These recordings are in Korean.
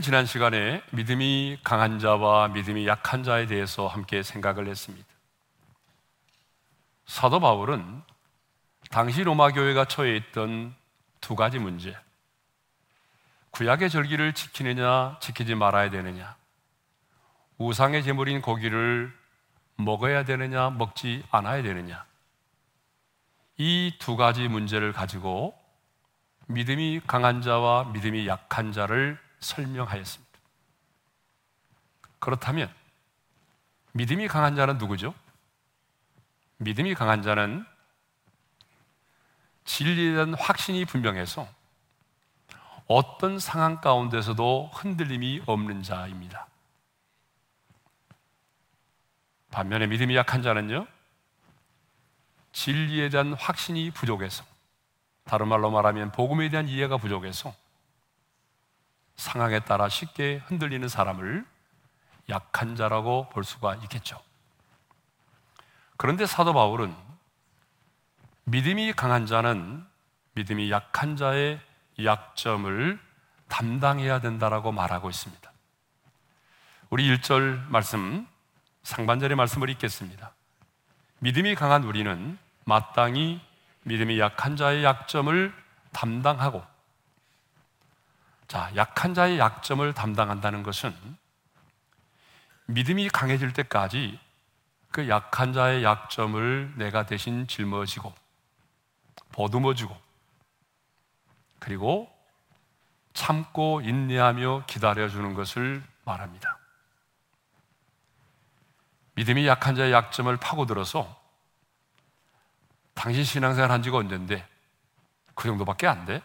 우리는 지난 시간에 믿음이 강한 자와 믿음이 약한 자에 대해서 함께 생각을 했습니다. 사도 바울은 당시 로마 교회가 처해 있던 두 가지 문제. 구약의 절기를 지키느냐, 지키지 말아야 되느냐. 우상의 제물인 고기를 먹어야 되느냐, 먹지 않아야 되느냐. 이 두 가지 문제를 가지고 믿음이 강한 자와 믿음이 약한 자를 설명하였습니다. 그렇다면 믿음이 강한 자는 누구죠? 믿음이 강한 자는 진리에 대한 확신이 분명해서 어떤 상황 가운데서도 흔들림이 없는 자입니다. 반면에 믿음이 약한 자는요, 진리에 대한 확신이 부족해서, 다른 말로 말하면 복음에 대한 이해가 부족해서 상황에 따라 쉽게 흔들리는 사람을 약한 자라고 볼 수가 있겠죠. 그런데 사도 바울은 믿음이 강한 자는 믿음이 약한 자의 약점을 담당해야 된다라고 말하고 있습니다. 우리 1절 말씀, 상반절의 말씀을 읽겠습니다. 믿음이 강한 우리는 마땅히 믿음이 약한 자의 약점을 담당하고 자, 약한 자의 약점을 담당한다는 것은 믿음이 강해질 때까지 그 약한 자의 약점을 내가 대신 짊어지고 보듬어주고 그리고 참고 인내하며 기다려주는 것을 말합니다. 믿음이 약한 자의 약점을 파고들어서 당신 신앙생활 한 지가 언젠데 그 정도밖에 안 돼?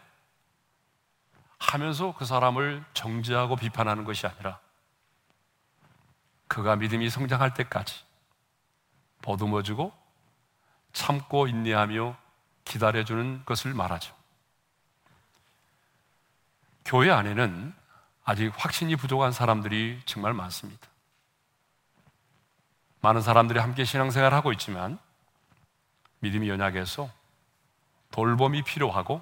하면서 그 사람을 정죄하고 비판하는 것이 아니라 그가 믿음이 성장할 때까지 보듬어주고 참고 인내하며 기다려주는 것을 말하죠. 교회 안에는 아직 확신이 부족한 사람들이 정말 많습니다. 많은 사람들이 함께 신앙생활을 하고 있지만 믿음이 연약해서 돌봄이 필요하고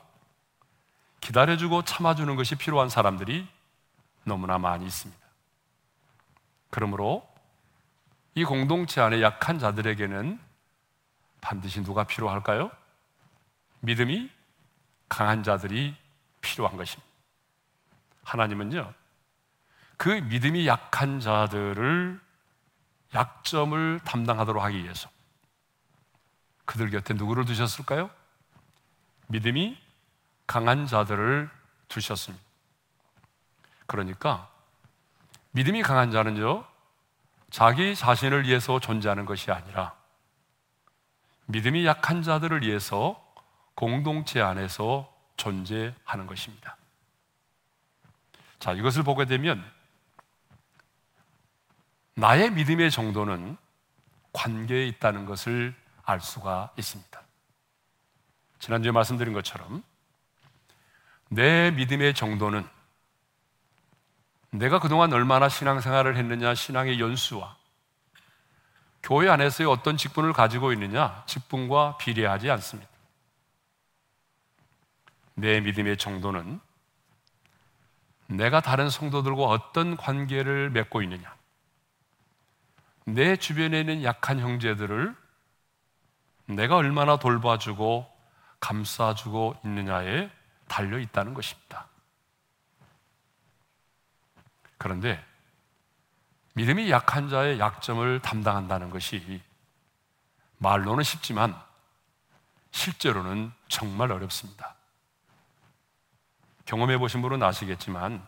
기다려주고 참아주는 것이 필요한 사람들이 너무나 많이 있습니다. 그러므로 이 공동체 안에 약한 자들에게는 반드시 누가 필요할까요? 믿음이 강한 자들이 필요한 것입니다. 하나님은요, 그 믿음이 약한 자들을 약점을 담당하도록 하기 위해서 그들 곁에 누구를 두셨을까요? 믿음이 강한 자들을 두셨습니다. 그러니까 믿음이 강한 자는요, 자기 자신을 위해서 존재하는 것이 아니라 믿음이 약한 자들을 위해서 공동체 안에서 존재하는 것입니다. 자, 이것을 보게 되면 나의 믿음의 정도는 관계에 있다는 것을 알 수가 있습니다. 지난주에 말씀드린 것처럼 내 믿음의 정도는 내가 그동안 얼마나 신앙생활을 했느냐, 신앙의 연수와 교회 안에서의 어떤 직분을 가지고 있느냐, 직분과 비례하지 않습니다. 내 믿음의 정도는 내가 다른 성도들과 어떤 관계를 맺고 있느냐, 내 주변에 있는 약한 형제들을 내가 얼마나 돌봐주고 감싸주고 있느냐에 달려 있다는 것입니다. 그런데 믿음이 약한 자의 약점을 담당한다는 것이 말로는 쉽지만 실제로는 정말 어렵습니다. 경험해 보신 분은 아시겠지만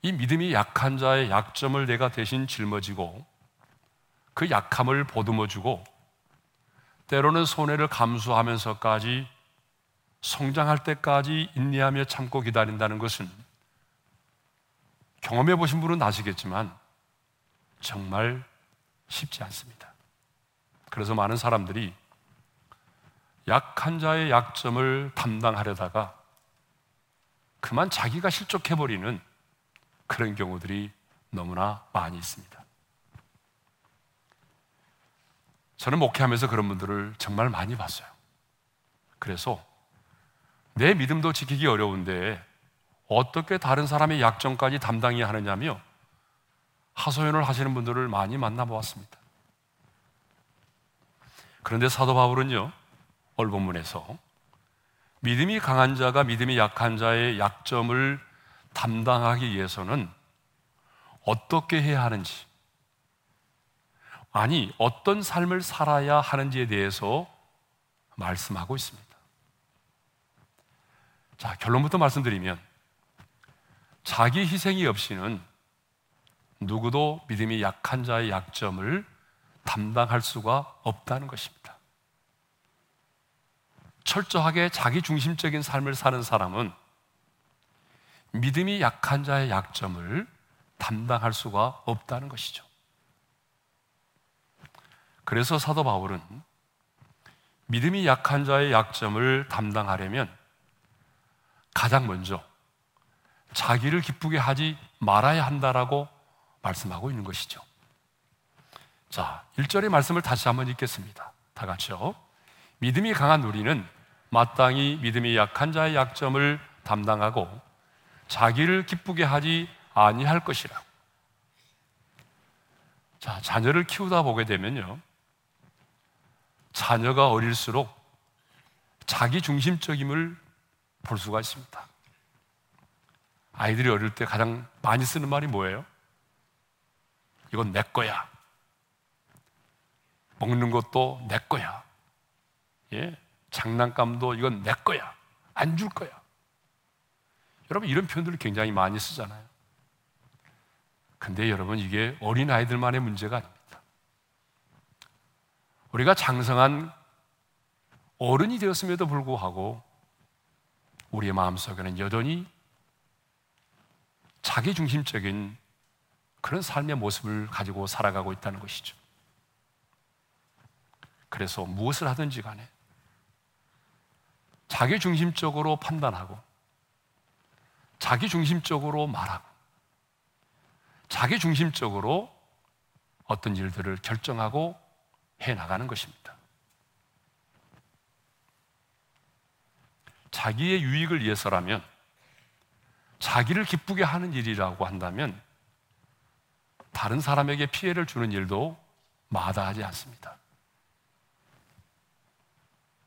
이 믿음이 약한 자의 약점을 내가 대신 짊어지고 그 약함을 보듬어 주고 때로는 손해를 감수하면서까지 성장할 때까지 인내하며 참고 기다린다는 것은 경험해 보신 분은 아시겠지만 정말 쉽지 않습니다. 그래서 많은 사람들이 약한 자의 약점을 담당하려다가 그만 자기가 실족해버리는 그런 경우들이 너무나 많이 있습니다. 저는 목회하면서 그런 분들을 정말 많이 봤어요. 그래서 내 믿음도 지키기 어려운데 어떻게 다른 사람의 약점까지 담당해야 하느냐며 하소연을 하시는 분들을 많이 만나보았습니다. 그런데 사도 바울은요, 오늘 본문에서 믿음이 강한 자가 믿음이 약한 자의 약점을 담당하기 위해서는 어떻게 해야 하는지, 아니, 어떤 삶을 살아야 하는지에 대해서 말씀하고 있습니다. 자, 결론부터 말씀드리면, 자기 희생이 없이는 누구도 믿음이 약한 자의 약점을 담당할 수가 없다는 것입니다. 철저하게 자기 중심적인 삶을 사는 사람은 믿음이 약한 자의 약점을 담당할 수가 없다는 것이죠. 그래서 사도 바울은 믿음이 약한 자의 약점을 담당하려면 가장 먼저 자기를 기쁘게 하지 말아야 한다라고 말씀하고 있는 것이죠. 자, 1절의 말씀을 다시 한번 읽겠습니다. 다 같이요. 믿음이 강한 우리는 마땅히 믿음이 약한 자의 약점을 담당하고 자기를 기쁘게 하지 아니할 것이라. 자, 자녀를 키우다 보게 되면요. 자녀가 어릴수록 자기 중심적임을 볼 수가 있습니다. 아이들이 어릴 때 가장 많이 쓰는 말이 뭐예요? 이건 내 거야. 먹는 것도 내 거야. 예? 장난감도 이건 내 거야. 안 줄 거야. 여러분 이런 표현들을 굉장히 많이 쓰잖아요. 근데 여러분 이게 어린 아이들만의 문제가 아닙니다. 우리가 장성한 어른이 되었음에도 불구하고 우리의 마음속에는 여전히 자기 중심적인 그런 삶의 모습을 가지고 살아가고 있다는 것이죠. 그래서 무엇을 하든지 간에 자기 중심적으로 판단하고 자기 중심적으로 말하고 자기 중심적으로 어떤 일들을 결정하고 해 나가는 것입니다. 자기의 유익을 위해서라면 자기를 기쁘게 하는 일이라고 한다면 다른 사람에게 피해를 주는 일도 마다하지 않습니다.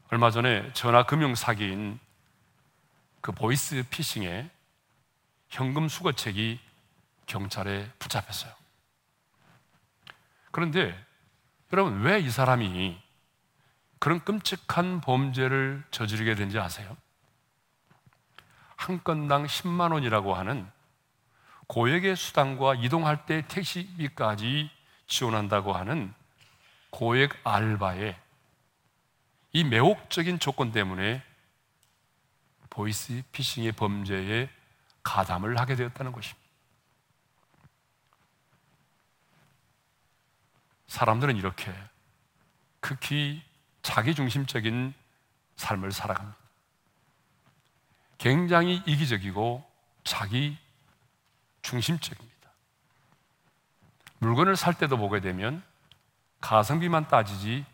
얼마 전에 전화 금융 사기인 그 보이스 피싱에 현금 수거책이 경찰에 붙잡혔어요. 그런데 여러분, 왜 이 사람이 그런 끔찍한 범죄를 저지르게 된지 아세요? 한 건당 10만 원이라고 하는 고액의 수당과 이동할 때 택시비까지 지원한다고 하는 고액 알바에 이 매혹적인 조건 때문에 보이스 피싱의 범죄에 가담을 하게 되었다는 것입니다. 사람들은 이렇게 극히 자기중심적인 삶을 살아갑니다. 굉장히 이기적이고 자기 중심적입니다. 물건을 살 때도 보게 되면 가성비만 따지지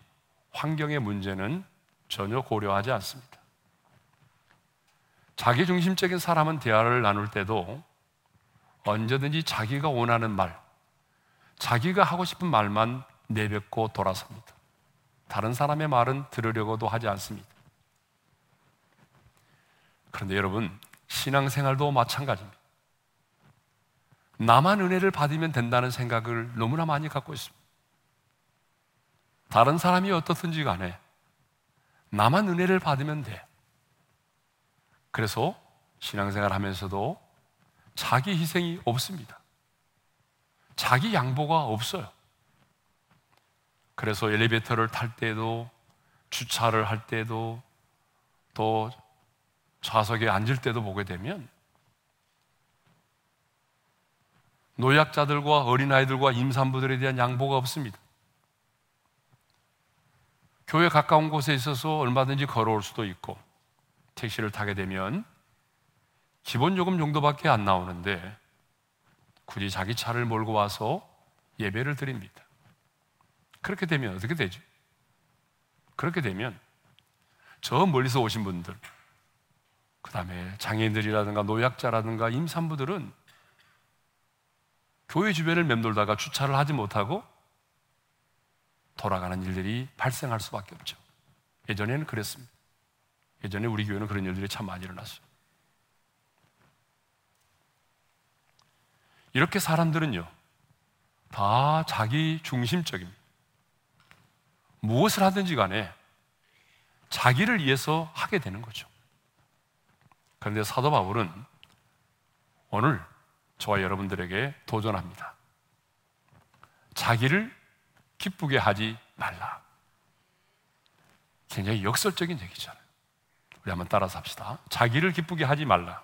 환경의 문제는 전혀 고려하지 않습니다. 자기 중심적인 사람은 대화를 나눌 때도 언제든지 자기가 원하는 말, 자기가 하고 싶은 말만 내뱉고 돌아섭니다. 다른 사람의 말은 들으려고도 하지 않습니다. 그런데 여러분, 신앙생활도 마찬가지입니다. 나만 은혜를 받으면 된다는 생각을 너무나 많이 갖고 있습니다. 다른 사람이 어떻든지 간에 나만 은혜를 받으면 돼. 그래서 신앙생활 하면서도 자기 희생이 없습니다. 자기 양보가 없어요. 그래서 엘리베이터를 탈 때도 주차를 할 때도 또 좌석에 앉을 때도 보게 되면 노약자들과 어린아이들과 임산부들에 대한 양보가 없습니다. 교회 가까운 곳에 있어서 얼마든지 걸어올 수도 있고 택시를 타게 되면 기본 요금 정도밖에 안 나오는데 굳이 자기 차를 몰고 와서 예배를 드립니다. 그렇게 되면 어떻게 되죠? 그렇게 되면 저 멀리서 오신 분들, 그 다음에 장애인들이라든가 노약자라든가 임산부들은 교회 주변을 맴돌다가 주차를 하지 못하고 돌아가는 일들이 발생할 수밖에 없죠. 예전에는 그랬습니다. 예전에 우리 교회는 그런 일들이 참 많이 일어났어요. 이렇게 사람들은요, 다 자기 중심적입니다. 무엇을 하든지 간에 자기를 위해서 하게 되는 거죠. 그런데 사도 바울은 오늘 저와 여러분들에게 도전합니다. 자기를 기쁘게 하지 말라. 굉장히 역설적인 얘기잖아요. 우리 한번 따라서 합시다. 자기를 기쁘게 하지 말라.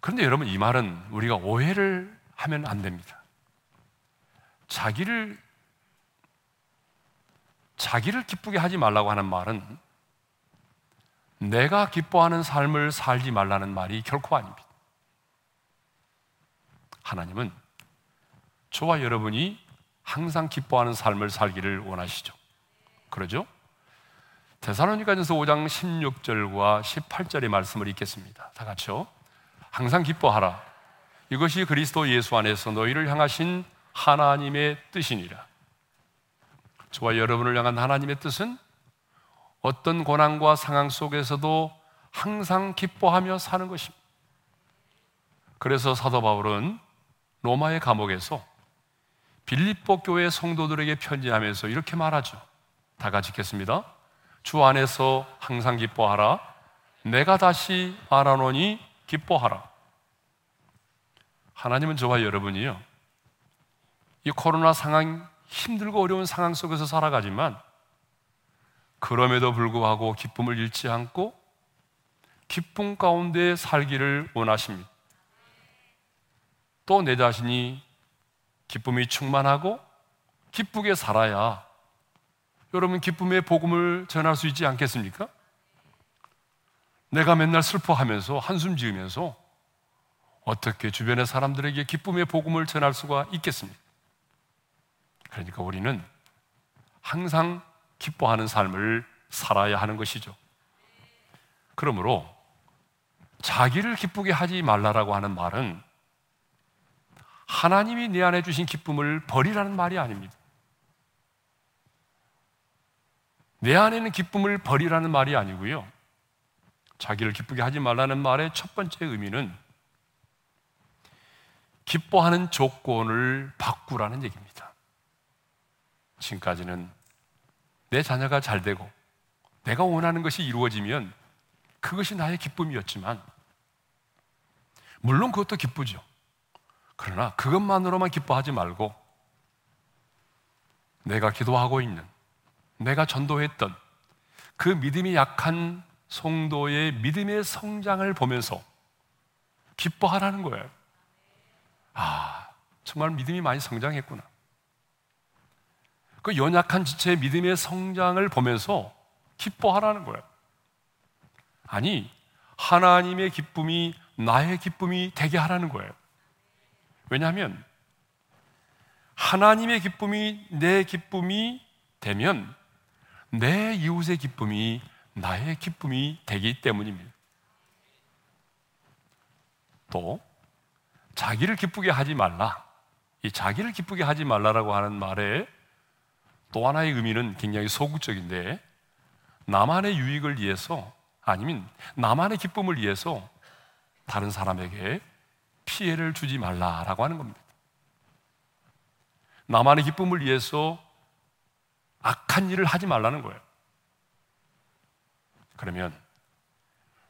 그런데 여러분, 이 말은 우리가 오해를 하면 안 됩니다. 자기를, 자기를 기쁘게 하지 말라고 하는 말은 내가 기뻐하는 삶을 살지 말라는 말이 결코 아닙니다. 하나님은 저와 여러분이 항상 기뻐하는 삶을 살기를 원하시죠. 그러죠? 대사로니가전서 5장 16절과 18절의 말씀을 읽겠습니다. 다 같이요. 항상 기뻐하라. 이것이 그리스도 예수 안에서 너희를 향하신 하나님의 뜻이니라. 저와 여러분을 향한 하나님의 뜻은 어떤 고난과 상황 속에서도 항상 기뻐하며 사는 것입니다. 그래서 사도 바울은 로마의 감옥에서 빌립보 교회 성도들에게 편지하면서 이렇게 말하죠. 다 같이 읽겠습니다. 주 안에서 항상 기뻐하라. 내가 다시 말하노니 기뻐하라. 하나님은 저와 여러분이요. 이 코로나 상황, 힘들고 어려운 상황 속에서 살아가지만 그럼에도 불구하고 기쁨을 잃지 않고 기쁨 가운데 살기를 원하십니다. 또 내 자신이 기쁨이 충만하고 기쁘게 살아야 여러분 기쁨의 복음을 전할 수 있지 않겠습니까? 내가 맨날 슬퍼하면서 한숨 지으면서 어떻게 주변의 사람들에게 기쁨의 복음을 전할 수가 있겠습니까? 그러니까 우리는 항상 기뻐하는 삶을 살아야 하는 것이죠. 그러므로 자기를 기쁘게 하지 말라라고 하는 말은 하나님이 내 안에 주신 기쁨을 버리라는 말이 아닙니다. 내 안에는 기쁨을 버리라는 말이 아니고요. 자기를 기쁘게 하지 말라는 말의 첫 번째 의미는 기뻐하는 조건을 바꾸라는 얘기입니다. 지금까지는 내 자녀가 잘 되고 내가 원하는 것이 이루어지면 그것이 나의 기쁨이었지만 물론 그것도 기쁘죠. 그러나 그것만으로만 기뻐하지 말고 내가 기도하고 있는 내가 전도했던 그 믿음이 약한 성도의 믿음의 성장을 보면서 기뻐하라는 거예요. 아, 정말 믿음이 많이 성장했구나. 그 연약한 지체의 믿음의 성장을 보면서 기뻐하라는 거예요. 아니, 하나님의 기쁨이 나의 기쁨이 되게 하라는 거예요. 왜냐하면 하나님의 기쁨이 내 기쁨이 되면 내 이웃의 기쁨이 나의 기쁨이 되기 때문입니다. 또 자기를 기쁘게 하지 말라. 이 자기를 기쁘게 하지 말라라고 하는 말에 또 하나의 의미는 굉장히 소극적인데 나만의 유익을 위해서 아니면 나만의 기쁨을 위해서 다른 사람에게 피해를 주지 말라라고 하는 겁니다. 나만의 기쁨을 위해서 악한 일을 하지 말라는 거예요. 그러면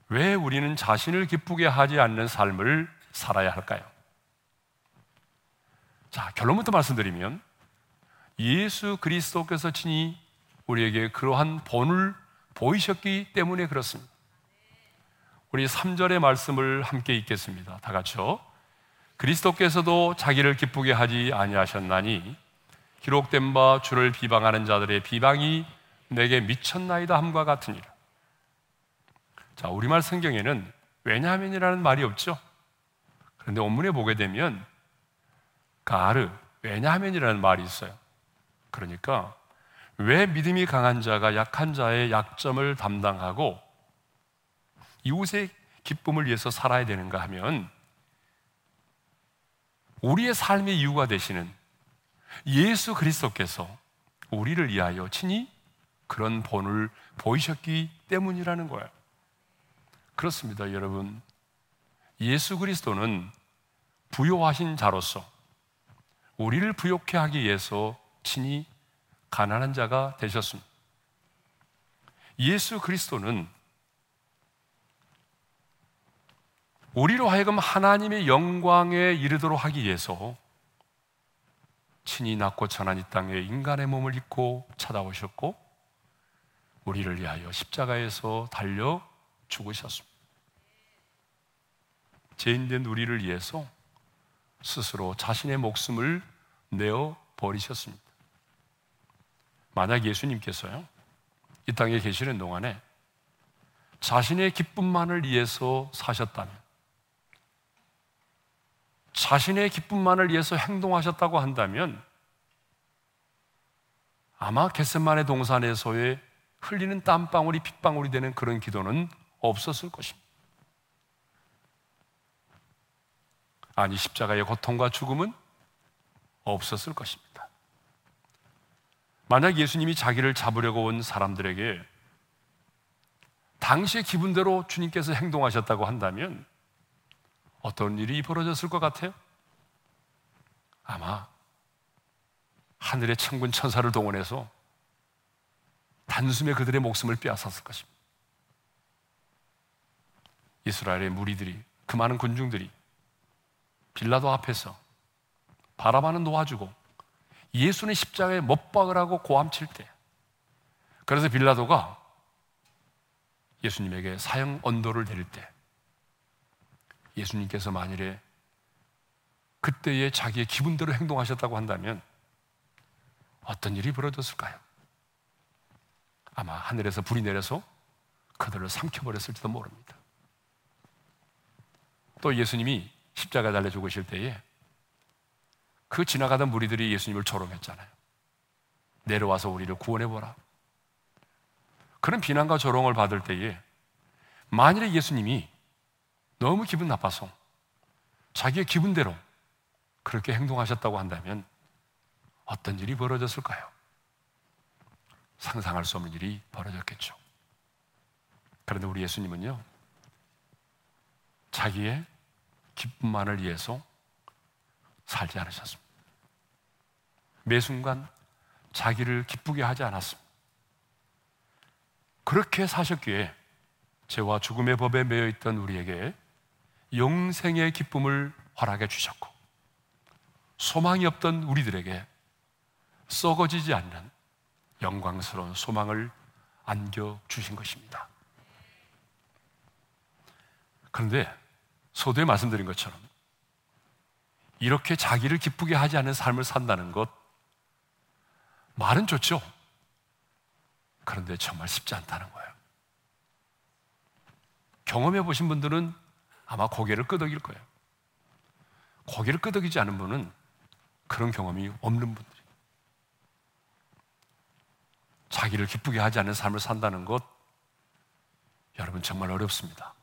왜 우리는 자신을 기쁘게 하지 않는 삶을 살아야 할까요? 자, 결론부터 말씀드리면 예수 그리스도께서 친히 우리에게 그러한 본을 보이셨기 때문에 그렇습니다. 우리 3절의 말씀을 함께 읽겠습니다. 다 같이요. 그리스도께서도 자기를 기쁘게 하지 아니하셨나니 기록된 바 주를 비방하는 자들의 비방이 내게 미쳤나이다 함과 같으니라. 자, 우리말 성경에는 왜냐하면이라는 말이 없죠. 그런데 원문에 보게 되면 가르, 왜냐하면이라는 말이 있어요. 그러니까 왜 믿음이 강한 자가 약한 자의 약점을 담당하고 이웃의 기쁨을 위해서 살아야 되는가 하면 우리의 삶의 이유가 되시는 예수 그리스도께서 우리를 위하여 친히 그런 본을 보이셨기 때문이라는 거예요. 그렇습니다, 여러분. 예수 그리스도는 부요하신 자로서 우리를 부욕해 하기 위해서 친히 가난한 자가 되셨습니다. 예수 그리스도는 우리로 하여금 하나님의 영광에 이르도록 하기 위해서 친히 낮고 천한 이 땅에 인간의 몸을 입고 찾아오셨고 우리를 위하여 십자가에서 달려 죽으셨습니다. 죄인된 우리를 위해서 스스로 자신의 목숨을 내어 버리셨습니다. 만약 예수님께서요, 이 땅에 계시는 동안에 자신의 기쁨만을 위해서 사셨다면, 자신의 기쁨만을 위해서 행동하셨다고 한다면, 아마 겟셋만의 동산에서의 흘리는 땀방울이 핏방울이 되는 그런 기도는 없었을 것입니다. 아니, 십자가의 고통과 죽음은 없었을 것입니다. 만약 예수님이 자기를 잡으려고 온 사람들에게 당시의 기분대로 주님께서 행동하셨다고 한다면 어떤 일이 벌어졌을 것 같아요? 아마 하늘의 천군 천사를 동원해서 단숨에 그들의 목숨을 빼앗았을 것입니다. 이스라엘의 무리들이 그 많은 군중들이 빌라도 앞에서 바라바는 놓아주고 예수는 십자가에 못 박으라고 고함칠 때 그래서 빌라도가 예수님에게 사형 언도를 내릴 때 예수님께서 만일에 그때의 자기의 기분대로 행동하셨다고 한다면 어떤 일이 벌어졌을까요? 아마 하늘에서 불이 내려서 그들을 삼켜버렸을지도 모릅니다. 또 예수님이 십자가 달려 죽으실 때에 그 지나가던 무리들이 예수님을 조롱했잖아요. 내려와서 우리를 구원해보라. 그런 비난과 조롱을 받을 때에 만일에 예수님이 너무 기분 나빠서 자기의 기분대로 그렇게 행동하셨다고 한다면 어떤 일이 벌어졌을까요? 상상할 수 없는 일이 벌어졌겠죠. 그런데 우리 예수님은요, 자기의 기쁨만을 위해서 살지 않으셨습니다. 매 순간 자기를 기쁘게 하지 않았습니다. 그렇게 사셨기에 죄와 죽음의 법에 매여 있던 우리에게 영생의 기쁨을 허락해 주셨고 소망이 없던 우리들에게 썩어지지 않는 영광스러운 소망을 안겨 주신 것입니다. 그런데 소두에 말씀드린 것처럼 이렇게 자기를 기쁘게 하지 않는 삶을 산다는 것 말은 좋죠. 그런데 정말 쉽지 않다는 거예요. 경험해 보신 분들은 아마 고개를 끄덕일 거예요. 고개를 끄덕이지 않은 분은 그런 경험이 없는 분들이. 자기를 기쁘게 하지 않는 삶을 산다는 것, 여러분 정말 어렵습니다.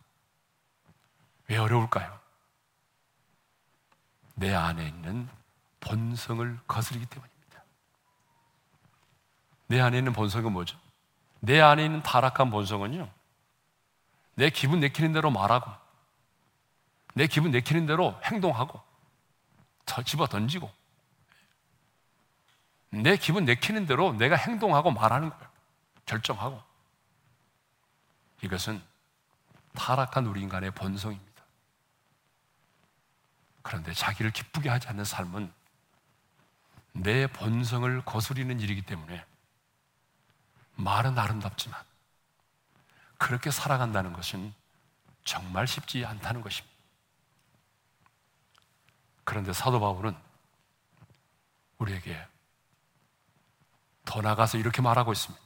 왜 어려울까요? 내 안에 있는 본성을 거스르기 때문입니다. 내 안에 있는 본성은 뭐죠? 내 안에 있는 타락한 본성은요, 내 기분 내키는 대로 말하고, 내 기분 내키는 대로 행동하고, 저 집어 던지고, 내 기분 내키는 대로 내가 행동하고 말하는 거예요. 결정하고. 이것은 타락한 우리 인간의 본성입니다. 그런데 자기를 기쁘게 하지 않는 삶은 내 본성을 거스리는 일이기 때문에 말은 아름답지만 그렇게 살아간다는 것은 정말 쉽지 않다는 것입니다. 그런데 사도 바울은 우리에게 더 나가서 이렇게 말하고 있습니다.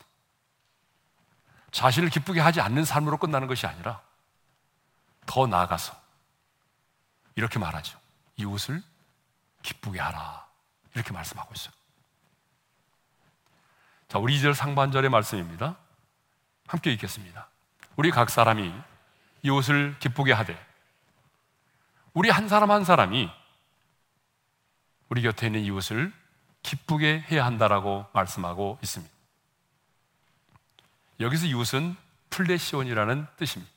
자신을 기쁘게 하지 않는 삶으로 끝나는 것이 아니라 더 나아가서 이렇게 말하죠. 이웃을 기쁘게 하라. 이렇게 말씀하고 있어요. 자, 우리 2절 상반절의 말씀입니다. 함께 읽겠습니다. 우리 각 사람이 이웃을 기쁘게 하되 우리 한 사람 한 사람이 우리 곁에 있는 이웃을 기쁘게 해야 한다라고 말씀하고 있습니다. 여기서 이웃은 플레시온이라는 뜻입니다.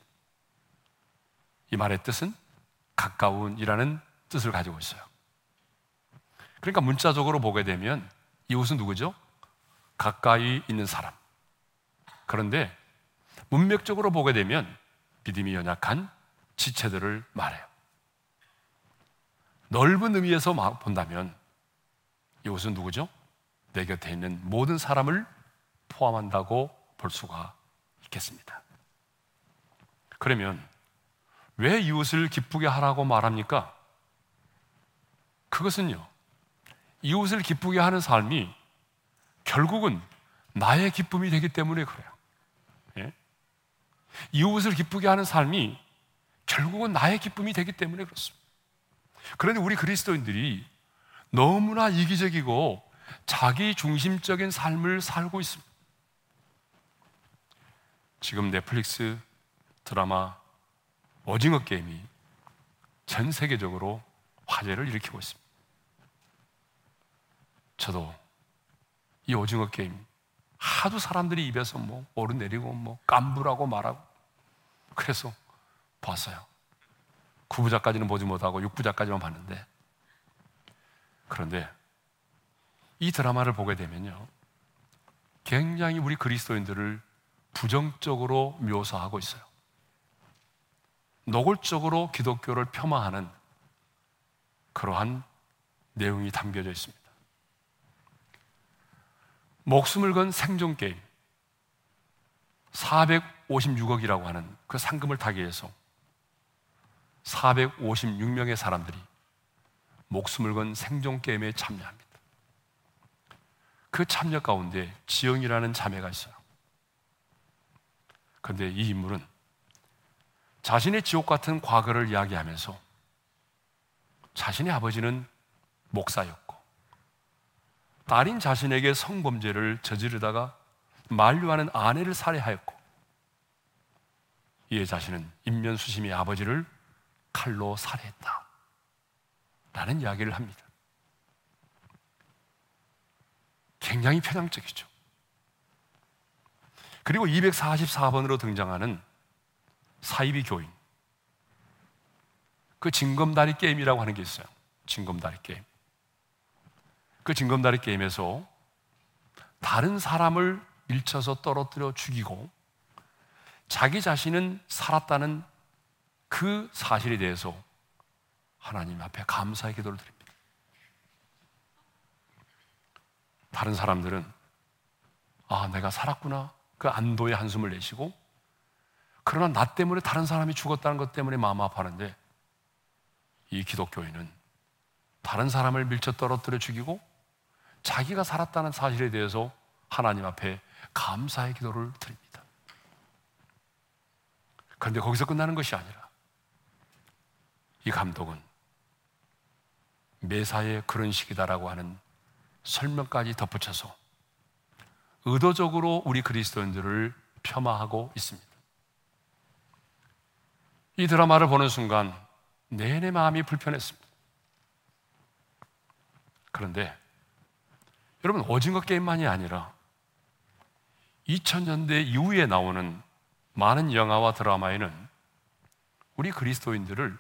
이 말의 뜻은 가까운이라는 뜻을 가지고 있어요. 그러니까 문자적으로 보게 되면 이웃은 누구죠? 가까이 있는 사람. 그런데 문맥적으로 보게 되면 믿음이 연약한 지체들을 말해요. 넓은 의미에서 본다면 이것은 누구죠? 내 곁에 있는 모든 사람을 포함한다고 볼 수가 있겠습니다. 그러면 왜 이웃을 기쁘게 하라고 말합니까? 그것은요, 이웃을 기쁘게 하는 삶이 결국은 나의 기쁨이 되기 때문에 그래요. 예? 이웃을 기쁘게 하는 삶이 결국은 나의 기쁨이 되기 때문에 그렇습니다. 그런데 우리 그리스도인들이 너무나 이기적이고 자기 중심적인 삶을 살고 있습니다. 지금 넷플릭스 드라마 오징어 게임이 전 세계적으로 화제를 일으키고 있습니다. 저도 이 오징어 게임 하도 사람들이 입에서 뭐 오르내리고 뭐 깜부라고 말하고 그래서 봤어요. 9부작까지는 보지 못하고 6부작까지만 봤는데 그런데 이 드라마를 보게 되면요. 굉장히 우리 그리스도인들을 부정적으로 묘사하고 있어요. 노골적으로 기독교를 폄하하는 그러한 내용이 담겨져 있습니다. 목숨을 건 생존 게임 456억이라고 하는 그 상금을 타기 위해서 456명의 사람들이 목숨을 건 생존 게임에 참여합니다. 그 참여 가운데 지영이라는 자매가 있어요. 그런데 이 인물은 자신의 지옥 같은 과거를 이야기하면서 자신의 아버지는 목사였고 딸인 자신에게 성범죄를 저지르다가 만류하는 아내를 살해하였고 이에 자신은 인면수심이 아버지를 칼로 살해했다. 라는 이야기를 합니다. 굉장히 편향적이죠. 그리고 244번으로 등장하는 사이비 교인. 그 징검다리 게임이라고 하는 게 있어요. 징검다리 게임. 그 징검다리 게임에서 다른 사람을 밀쳐서 떨어뜨려 죽이고 자기 자신은 살았다는 그 사실에 대해서 하나님 앞에 감사의 기도를 드립니다. 다른 사람들은 아, 내가 살았구나. 그 안도의 한숨을 내쉬고 그러나 나 때문에 다른 사람이 죽었다는 것 때문에 마음 아파하는데 이 기독교인은 다른 사람을 밀쳐 떨어뜨려 죽이고 자기가 살았다는 사실에 대해서 하나님 앞에 감사의 기도를 드립니다. 그런데 거기서 끝나는 것이 아니라 이 감독은 매사에 그런 식이다라고 하는 설명까지 덧붙여서 의도적으로 우리 그리스도인들을 폄하하고 있습니다. 이 드라마를 보는 순간 내내 마음이 불편했습니다. 그런데 여러분 오징어 게임만이 아니라 2000년대 이후에 나오는 많은 영화와 드라마에는 우리 그리스도인들을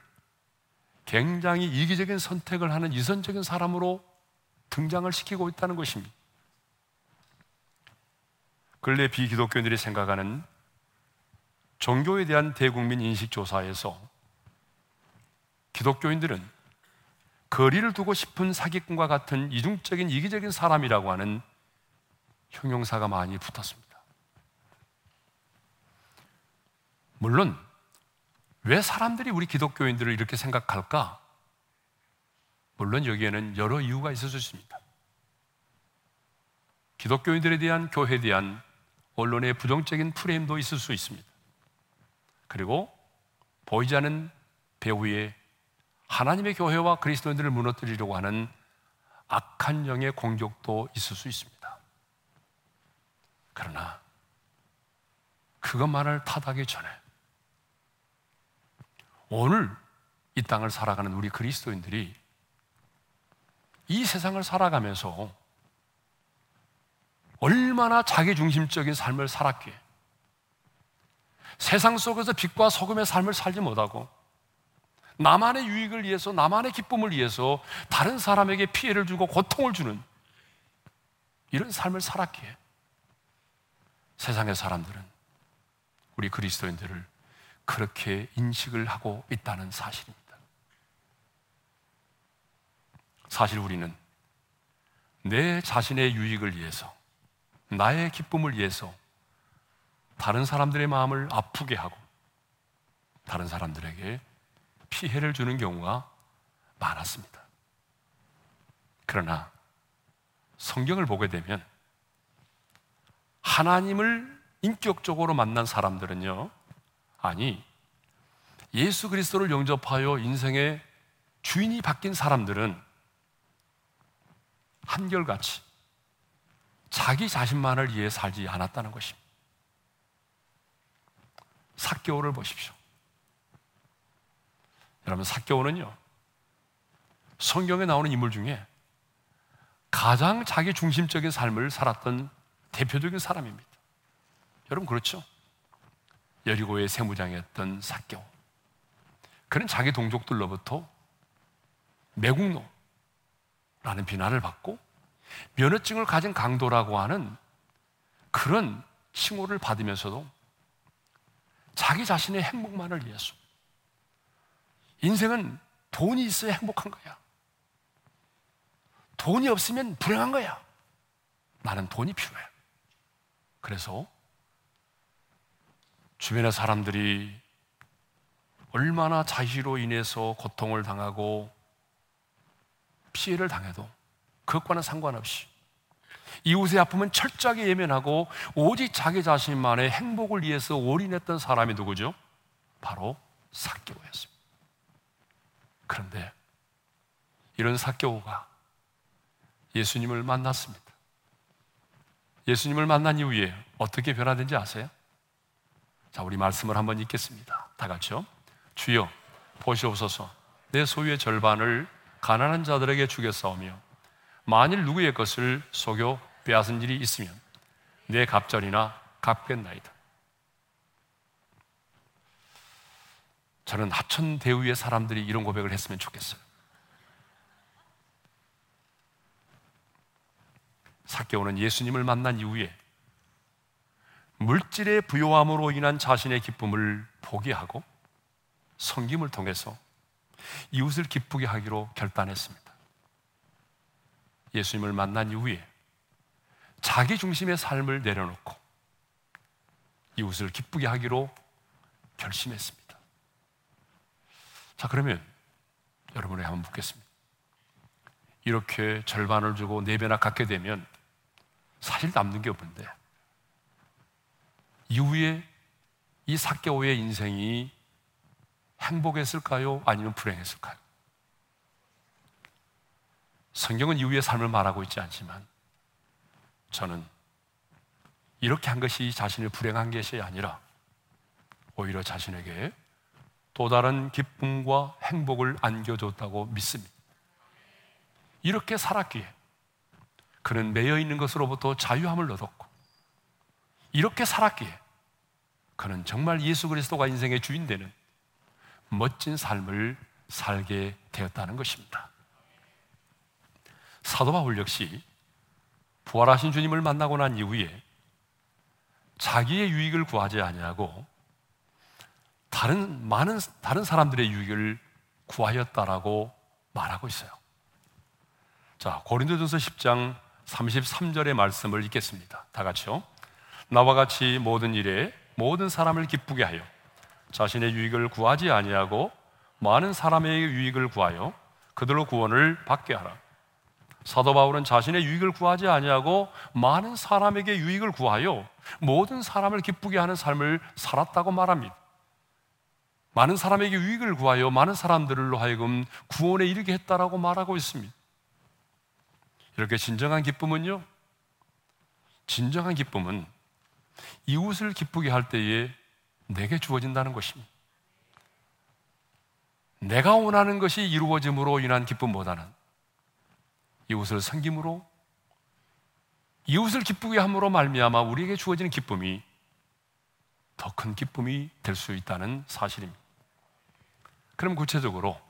굉장히 이기적인 선택을 하는 이선적인 사람으로 등장을 시키고 있다는 것입니다. 근래 비기독교인들이 생각하는 종교에 대한 대국민 인식 조사에서 기독교인들은 거리를 두고 싶은 사기꾼과 같은 이중적인 이기적인 사람이라고 하는 형용사가 많이 붙었습니다. 물론 왜 사람들이 우리 기독교인들을 이렇게 생각할까? 물론 여기에는 여러 이유가 있을 수 있습니다. 기독교인들에 대한 교회에 대한 언론의 부정적인 프레임도 있을 수 있습니다. 그리고 보이지 않는 배후에 하나님의 교회와 그리스도인들을 무너뜨리려고 하는 악한 영의 공격도 있을 수 있습니다. 그러나 그것만을 탓하기 전에 오늘 이 땅을 살아가는 우리 그리스도인들이 이 세상을 살아가면서 얼마나 자기중심적인 삶을 살았기에 세상 속에서 빛과 소금의 삶을 살지 못하고 나만의 유익을 위해서 나만의 기쁨을 위해서 다른 사람에게 피해를 주고 고통을 주는 이런 삶을 살았기에 세상의 사람들은 우리 그리스도인들을 그렇게 인식을 하고 있다는 사실입니다. 사실 우리는 내 자신의 유익을 위해서, 나의 기쁨을 위해서 다른 사람들의 마음을 아프게 하고 다른 사람들에게 피해를 주는 경우가 많았습니다. 그러나 성경을 보게 되면 하나님을 인격적으로 만난 사람들은요, 아니, 예수 그리스도를 영접하여 인생의 주인이 바뀐 사람들은 한결같이 자기 자신만을 위해 살지 않았다는 것입니다. 사개오를 보십시오. 여러분, 사개오는요, 성경에 나오는 인물 중에 가장 자기 중심적인 삶을 살았던 대표적인 사람입니다. 여러분, 그렇죠? 여리고의 세무장이었던 사개오. 그는 자기 동족들로부터 매국노라는 비난을 받고 면허증을 가진 강도라고 하는 그런 칭호를 받으면서도 자기 자신의 행복만을 위해서 인생은 돈이 있어야 행복한 거야. 돈이 없으면 불행한 거야. 나는 돈이 필요해. 그래서 주변의 사람들이 얼마나 자희로 인해서 고통을 당하고 피해를 당해도 그것과는 상관없이 이웃의 아픔은 철저하게 예면하고 오직 자기 자신만의 행복을 위해서 올인했던 사람이 누구죠? 바로 사개오였습니다. 그런데 이런 사개오가 예수님을 만났습니다. 예수님을 만난 이후에 어떻게 변화된지 아세요? 자, 우리 말씀을 한번 읽겠습니다. 다 같이요. 주여, 보시옵소서. 내 소유의 절반을 가난한 자들에게 주겠사오며 만일 누구의 것을 속여 빼앗은 일이 있으면 내 갑절이나 갚겠나이다. 저는 하천 대우의 사람들이 이런 고백을 했으면 좋겠어요. 사개오는 예수님을 만난 이후에 물질의 부요함으로 인한 자신의 기쁨을 포기하고 성김을 통해서 이웃을 기쁘게 하기로 결단했습니다. 예수님을 만난 이후에 자기 중심의 삶을 내려놓고 이웃을 기쁘게 하기로 결심했습니다. 자, 그러면 여러분에게 한번 묻겠습니다. 이렇게 절반을 주고 네 배나 갖게 되면 사실 남는 게 없는데 이후에 이 사개오의 인생이 행복했을까요? 아니면 불행했을까요? 성경은 이후의 삶을 말하고 있지 않지만 저는 이렇게 한 것이 자신을 불행한 것이 아니라 오히려 자신에게 또 다른 기쁨과 행복을 안겨줬다고 믿습니다. 이렇게 살았기에 그는 매여 있는 것으로부터 자유함을 얻었고 이렇게 살았기에 그는 정말 예수 그리스도가 인생의 주인 되는 멋진 삶을 살게 되었다는 것입니다. 사도 바울 역시 부활하신 주님을 만나고 난 이후에 자기의 유익을 구하지 아니하고 다른 많은 다른 사람들의 유익을 구하였다라고 말하고 있어요. 자, 고린도전서 10장 33절의 말씀을 읽겠습니다. 다 같이요. 나와 같이 모든 일에 모든 사람을 기쁘게 하여 자신의 유익을 구하지 아니하고 많은 사람의 유익을 구하여 그들로 구원을 받게 하라. 사도 바울은 자신의 유익을 구하지 아니하고 많은 사람에게 유익을 구하여 모든 사람을 기쁘게 하는 삶을 살았다고 말합니다. 많은 사람에게 유익을 구하여 많은 사람들로 하여금 구원에 이르게 했다라고 말하고 있습니다. 이렇게 진정한 기쁨은요. 진정한 기쁨은 이웃을 기쁘게 할 때에 내게 주어진다는 것입니다. 내가 원하는 것이 이루어짐으로 인한 기쁨보다는 이웃을 섬김으로 이웃을 기쁘게 함으로 말미암아 우리에게 주어지는 기쁨이 더 큰 기쁨이 될 수 있다는 사실입니다. 그럼 구체적으로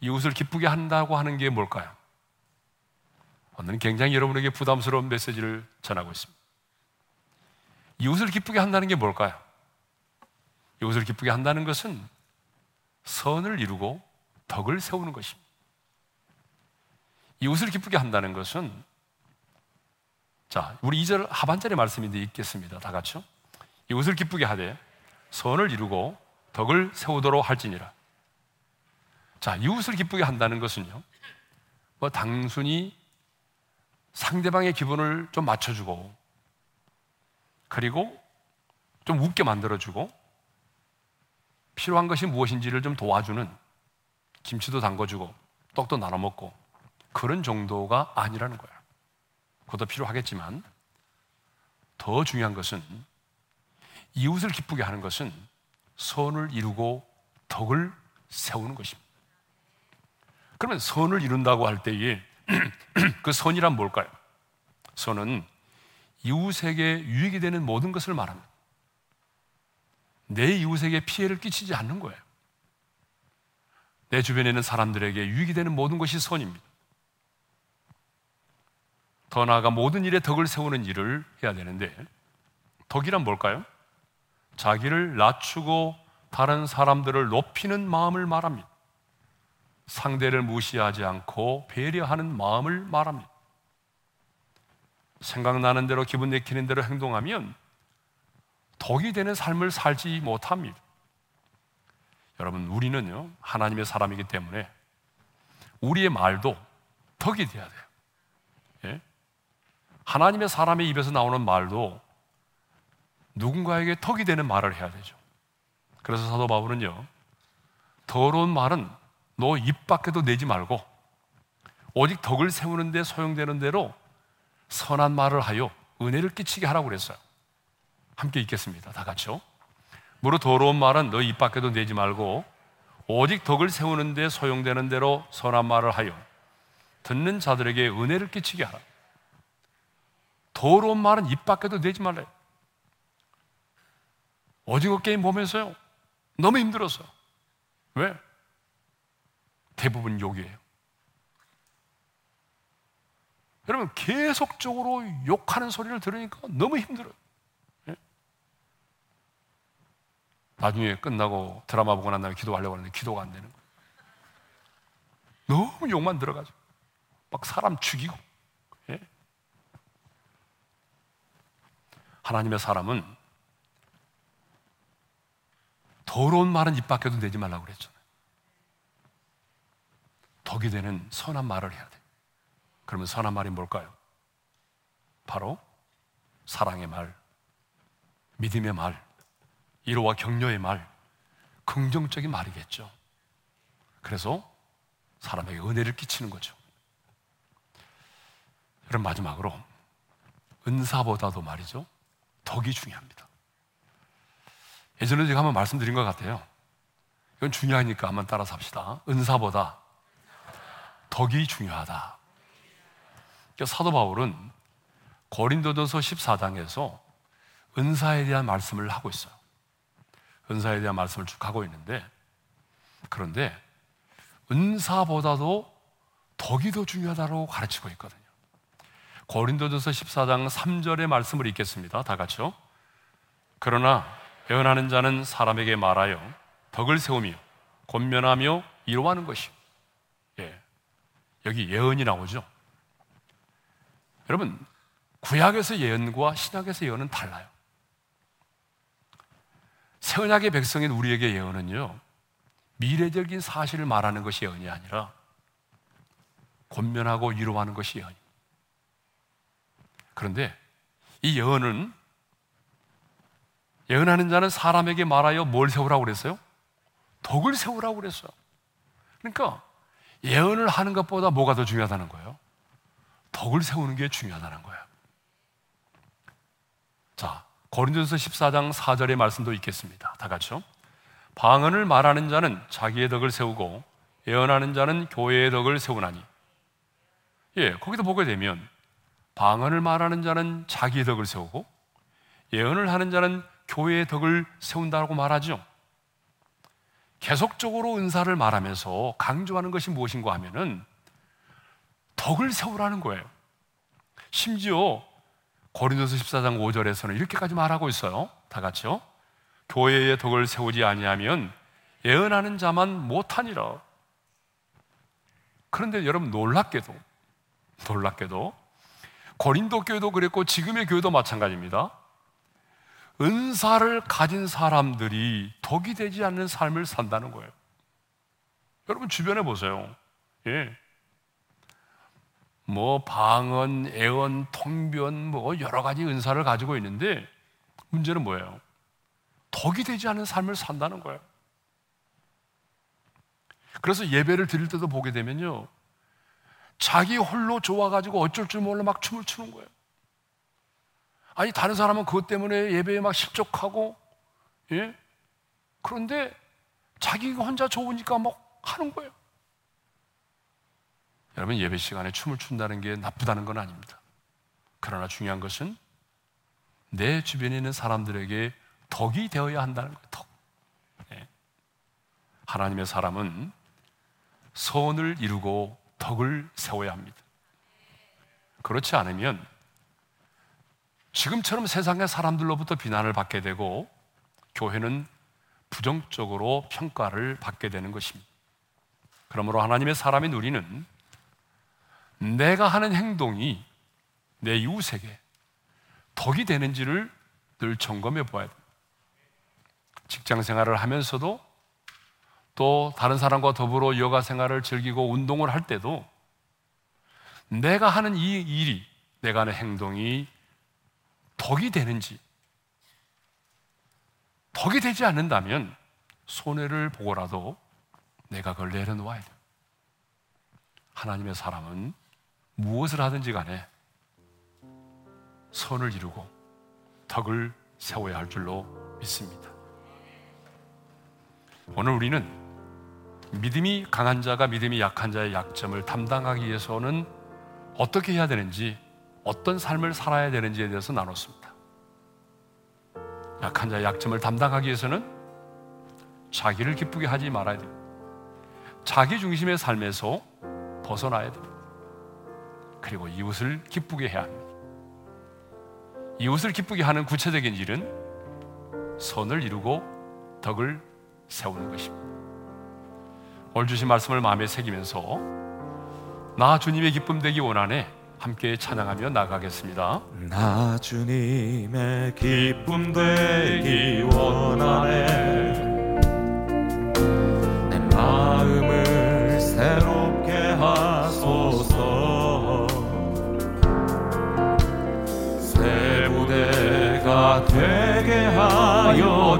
이웃을 기쁘게 한다고 하는 게 뭘까요? 오늘은 굉장히 여러분에게 부담스러운 메시지를 전하고 있습니다. 이웃을 기쁘게 한다는 게 뭘까요? 이웃을 기쁘게 한다는 것은 선을 이루고 덕을 세우는 것입니다. 이웃을 기쁘게 한다는 것은 자, 우리 2절 하반절의 말씀인데 읽겠습니다. 다 같이요. 이웃을 기쁘게 하되 선을 이루고 덕을 세우도록 할지니라. 자, 이웃을 기쁘게 한다는 것은요. 뭐 단순히 상대방의 기분을 좀 맞춰주고 그리고 좀 웃게 만들어주고 필요한 것이 무엇인지를 좀 도와주는 김치도 담궈주고 떡도 나눠 먹고 그런 정도가 아니라는 거예요. 그것도 필요하겠지만 더 중요한 것은 이웃을 기쁘게 하는 것은 선을 이루고 덕을 세우는 것입니다. 그러면 선을 이룬다고 할 때에 그 선이란 뭘까요? 선은 이웃에게 유익이 되는 모든 것을 말합니다. 내 이웃에게 피해를 끼치지 않는 거예요. 내 주변에 있는 사람들에게 유익이 되는 모든 것이 선입니다. 더 나아가 모든 일에 덕을 세우는 일을 해야 되는데 덕이란 뭘까요? 자기를 낮추고 다른 사람들을 높이는 마음을 말합니다. 상대를 무시하지 않고 배려하는 마음을 말합니다. 생각나는 대로 기분 내키는 대로 행동하면 덕이 되는 삶을 살지 못합니다. 여러분, 우리는요, 하나님의 사람이기 때문에 우리의 말도 덕이 돼야 돼요. 예? 하나님의 사람의 입에서 나오는 말도 누군가에게 덕이 되는 말을 해야 되죠. 그래서 사도 바울은요, 더러운 말은 너 입 밖에도 내지 말고 오직 덕을 세우는데 소용되는 대로 선한 말을 하여 은혜를 끼치게 하라고 그랬어요. 함께 읽겠습니다. 다 같이요. 무릇 더러운 말은 너 입 밖에도 내지 말고 오직 덕을 세우는데 소용되는 대로 선한 말을 하여 듣는 자들에게 은혜를 끼치게 하라. 더러운 말은 입 밖에도 내지 말래. 오징어 게임 보면서요. 너무 힘들었어요. 왜? 대부분 욕이에요. 여러분, 계속적으로 욕하는 소리를 들으니까 너무 힘들어요. 예? 나중에 끝나고 드라마 보고 난 다음에 기도하려고 하는데 기도가 안 되는 거예요. 너무 욕만 들어가지고. 막 사람 죽이고. 예? 하나님의 사람은 더러운 말은 입 밖에도 내지 말라고 그랬잖아요. 덕이 되는 선한 말을 해야 돼. 그러면 선한 말이 뭘까요? 바로 사랑의 말, 믿음의 말, 위로와 격려의 말, 긍정적인 말이겠죠. 그래서 사람에게 은혜를 끼치는 거죠. 그럼 마지막으로 은사보다도 말이죠. 덕이 중요합니다. 예전에 제가 한번 말씀드린 것 같아요. 이건 중요하니까 한번 따라서 합시다. 은사보다 덕이 중요하다. 그러니까 사도 바울은 고린도전서 14장에서 은사에 대한 말씀을 하고 있어요. 은사에 대한 말씀을 쭉 하고 있는데 그런데 은사보다도 덕이 더 중요하다고 가르치고 있거든요. 고린도전서 14장 3절의 말씀을 읽겠습니다. 다 같이요. 그러나 예언하는 자는 사람에게 말하여 덕을 세우며 권면하며 이루하는 것이. 예. 여기 예언이 나오죠. 여러분, 구약에서 예언과 신약에서 예언은 달라요. 새 언약의 백성인 우리에게 예언은요, 미래적인 사실을 말하는 것이 예언이 아니라 권면하고 위로하는 것이 예언입니다. 그런데 이 예언은 예언하는 자는 사람에게 말하여 뭘 세우라고 그랬어요? 덕을 세우라고 그랬어요. 그러니까 예언을 하는 것보다 뭐가 더 중요하다는 거예요? 덕을 세우는 게 중요하다는 거예요. 자, 고린도서 14장 4절의 말씀도 있겠습니다. 다 같이요. 방언을 말하는 자는 자기의 덕을 세우고 예언하는 자는 교회의 덕을 세우나니. 예, 거기도 보게 되면 방언을 말하는 자는 자기의 덕을 세우고 예언을 하는 자는 교회의 덕을 세운다고 말하죠. 계속적으로 은사를 말하면서 강조하는 것이 무엇인가 하면은 덕을 세우라는 거예요. 심지어 고린도서 14장 5절에서는 이렇게까지 말하고 있어요. 다 같이요. 교회의 덕을 세우지 아니하면 예언하는 자만 못하니라. 그런데 여러분 놀랍게도 놀랍게도 고린도 교회도 그랬고 지금의 교회도 마찬가지입니다. 은사를 가진 사람들이 덕이 되지 않는 삶을 산다는 거예요. 여러분 주변에 보세요. 예. 뭐 방언, 애언, 통변 뭐 여러 가지 은사를 가지고 있는데 문제는 뭐예요? 덕이 되지 않은 삶을 산다는 거예요. 그래서 예배를 드릴 때도 보게 되면요. 자기 홀로 좋아가지고 어쩔 줄 몰라 막 춤을 추는 거예요. 아니, 다른 사람은 그것 때문에 예배에 막 실족하고, 예? 그런데 자기가 혼자 좋으니까 막 하는 거예요. 여러분, 예배 시간에 춤을 춘다는 게 나쁘다는 건 아닙니다. 그러나 중요한 것은 내 주변에 있는 사람들에게 덕이 되어야 한다는 거예요, 덕. 예. 하나님의 사람은 선을 이루고 덕을 세워야 합니다. 그렇지 않으면 지금처럼 세상의 사람들로부터 비난을 받게 되고 교회는 부정적으로 평가를 받게 되는 것입니다. 그러므로 하나님의 사람인 우리는 내가 하는 행동이 내 이웃에게 덕이 되는지를 늘 점검해 보아야 됩니다. 직장 생활을 하면서도 또 다른 사람과 더불어 여가 생활을 즐기고 운동을 할 때도 내가 하는 이 일이 내가 하는 행동이 덕이 되는지 덕이 되지 않는다면 손해를 보고라도 내가 그걸 내려놓아야 돼. 하나님의 사람은 무엇을 하든지 간에 선을 이루고 덕을 세워야 할 줄로 믿습니다. 오늘 우리는 믿음이 강한 자가 믿음이 약한 자의 약점을 담당하기 위해서는 어떻게 해야 되는지, 어떤 삶을 살아야 되는지에 대해서 나눴습니다. 약한 자의 약점을 담당하기 위해서는 자기를 기쁘게 하지 말아야 됩니다. 자기 중심의 삶에서 벗어나야 됩니다. 그리고 이웃을 기쁘게 해야 합니다. 이웃을 기쁘게 하는 구체적인 일은 선을 이루고 덕을 세우는 것입니다. 오늘 주신 말씀을 마음에 새기면서 나 주님의 기쁨 되기 원하네 함께 찬양하며 나가겠습니다. 나 주님의 기쁨 되기 원하네 내 마음을 새롭게 하소서 새 부대가 되게 하여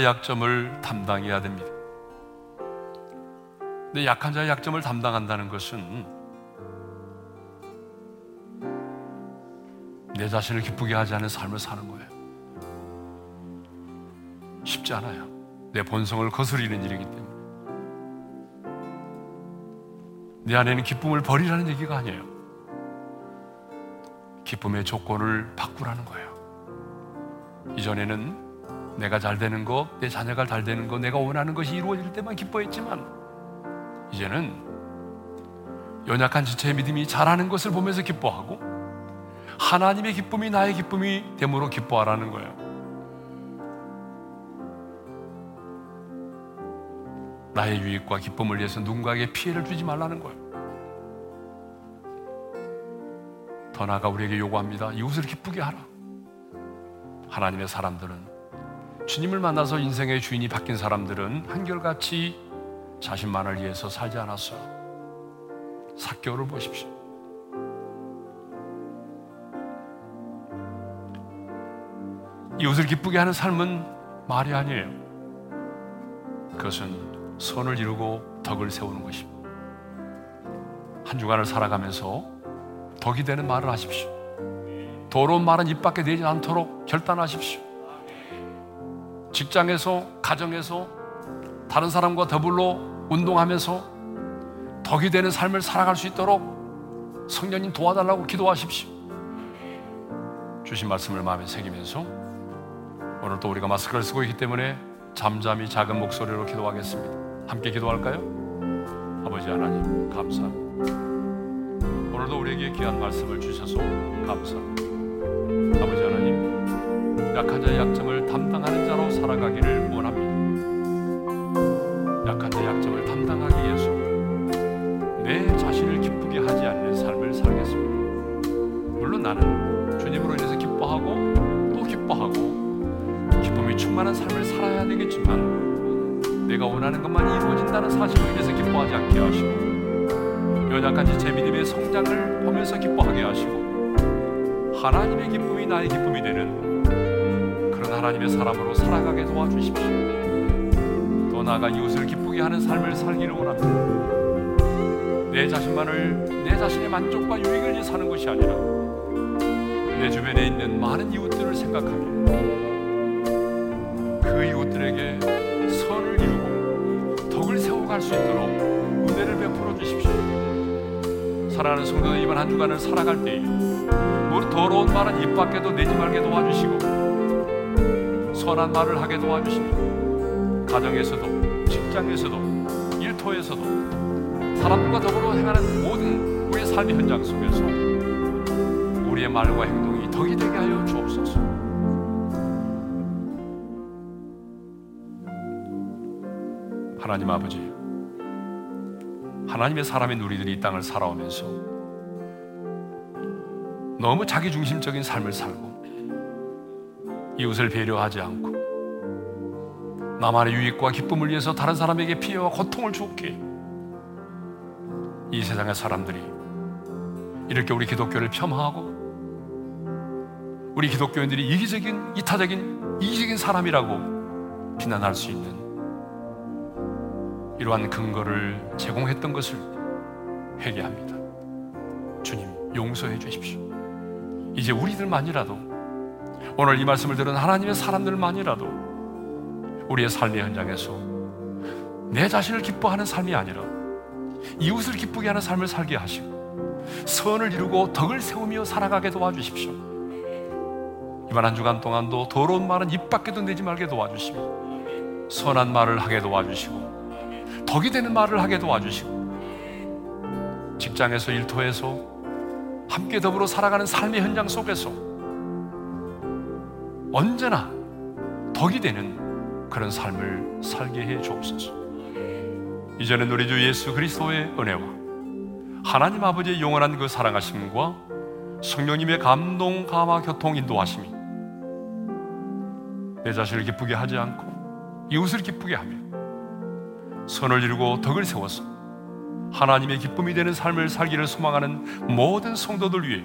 자의 약점을 담당해야 됩니다. 근데 약한 자의 약점을 담당한다는 것은 내 자신을 기쁘게 하지 않은 삶을 사는 거예요. 쉽지 않아요. 내 본성을 거스리는 일이기 때문에. 내 안에는 기쁨을 버리라는 얘기가 아니에요. 기쁨의 조건을 바꾸라는 거예요. 이전에는 내가 잘 되는 것, 내 자녀가 잘 되는 것, 내가 원하는 것이 이루어질 때만 기뻐했지만, 이제는 연약한 지체의 믿음이 잘하는 것을 보면서 기뻐하고, 하나님의 기쁨이 나의 기쁨이 됨으로 기뻐하라는 거예요. 나의 유익과 기쁨을 위해서 누군가에게 피해를 주지 말라는 거예요. 더 나아가 우리에게 요구합니다. 이웃을 기쁘게 하라. 하나님의 사람들은 주님을 만나서 인생의 주인이 바뀐 사람들은 한결같이 자신만을 위해서 살지 않았어요. 사교를 보십시오. 이웃을 기쁘게 하는 삶은 말이 아니에요. 그것은 선을 이루고 덕을 세우는 것입니다. 한 주간을 살아가면서 덕이 되는 말을 하십시오. 더러운 말은 입 밖에 내지 않도록 결단하십시오. 직장에서, 가정에서, 다른 사람과 더불어 운동하면서 덕이 되는 삶을 살아갈 수 있도록 성령님 도와달라고 기도하십시오. 주신 말씀을 마음에 새기면서 오늘 또 우리가 마스크를 쓰고 있기 때문에 잠잠히 작은 목소리로 기도하겠습니다. 함께 기도할까요? 아버지 하나님, 감사합니다. 오늘도 우리에게 귀한 말씀을 주셔서 감사합니다. 약한 자의 약점을 담당하는 자로 살아가기를 원합니다. 약한 자의 약점을 담당하기 위해서 내 자신을 기쁘게 하지 않는 삶을 살겠습니다. 물론 나는 주님으로 인해서 기뻐하고 또 기뻐하고 기쁨이 충만한 삶을 살아야 되겠지만 내가 원하는 것만 이루어진다는 사실로 인해서 기뻐하지 않게 하시고 연약한 지체 믿음의 성장을 보면서 기뻐하게 하시고 하나님의 기쁨이 나의 기쁨이 되는 하나님의 사람으로 살아가게 도와주십시오. 또 나아가 이웃을 기쁘게 하는 삶을 살기를 원합니다. 내 자신만을 내 자신의 만족과 유익을 위해 사는 것이 아니라 내 주변에 있는 많은 이웃들을 생각하며 그 이웃들에게 선을 이루고 덕을 세워갈 수 있도록 은혜를 베풀어 주십시오. 사랑하는 성도들 이번 한 주간을 살아갈 때에 더러운 말은 입 밖에도 내지 말게 도와주시고 선한 말을 하게 도와주시고 가정에서도 직장에서도 일터에서도 사람들과 더불어 행하는 모든 우리의 삶의 현장 속에서 우리의 말과 행동이 덕이 되게 하여 주옵소서. 하나님 아버지, 하나님의 사람인 우리들이 이 땅을 살아오면서 너무 자기중심적인 삶을 살고 이웃을 배려하지 않고 나만의 유익과 기쁨을 위해서 다른 사람에게 피해와 고통을 주었기에 이 세상의 사람들이 이렇게 우리 기독교를 폄하하고 우리 기독교인들이 이기적인 이타적인 이기적인 사람이라고 비난할 수 있는 이러한 근거를 제공했던 것을 회개합니다. 주님 용서해 주십시오. 이제 우리들만이라도 오늘 이 말씀을 들은 하나님의 사람들만이라도 우리의 삶의 현장에서 내 자신을 기뻐하는 삶이 아니라 이웃을 기쁘게 하는 삶을 살게 하시고 선을 이루고 덕을 세우며 살아가게 도와주십시오. 이번 한 주간 동안도 더러운 말은 입 밖에도 내지 말게 도와주시고 선한 말을 하게 도와주시고 덕이 되는 말을 하게 도와주시고 직장에서 일터에서 함께 더불어 살아가는 삶의 현장 속에서 언제나 덕이 되는 그런 삶을 살게 해 주옵소서. 이제는 우리 주 예수 그리스도의 은혜와 하나님 아버지의 영원한 그 사랑하심과 성령님의 감동, 감화, 교통, 인도하심이 내 자신을 기쁘게 하지 않고 이웃을 기쁘게 하며 선을 이루고 덕을 세워서 하나님의 기쁨이 되는 삶을 살기를 소망하는 모든 성도들 위해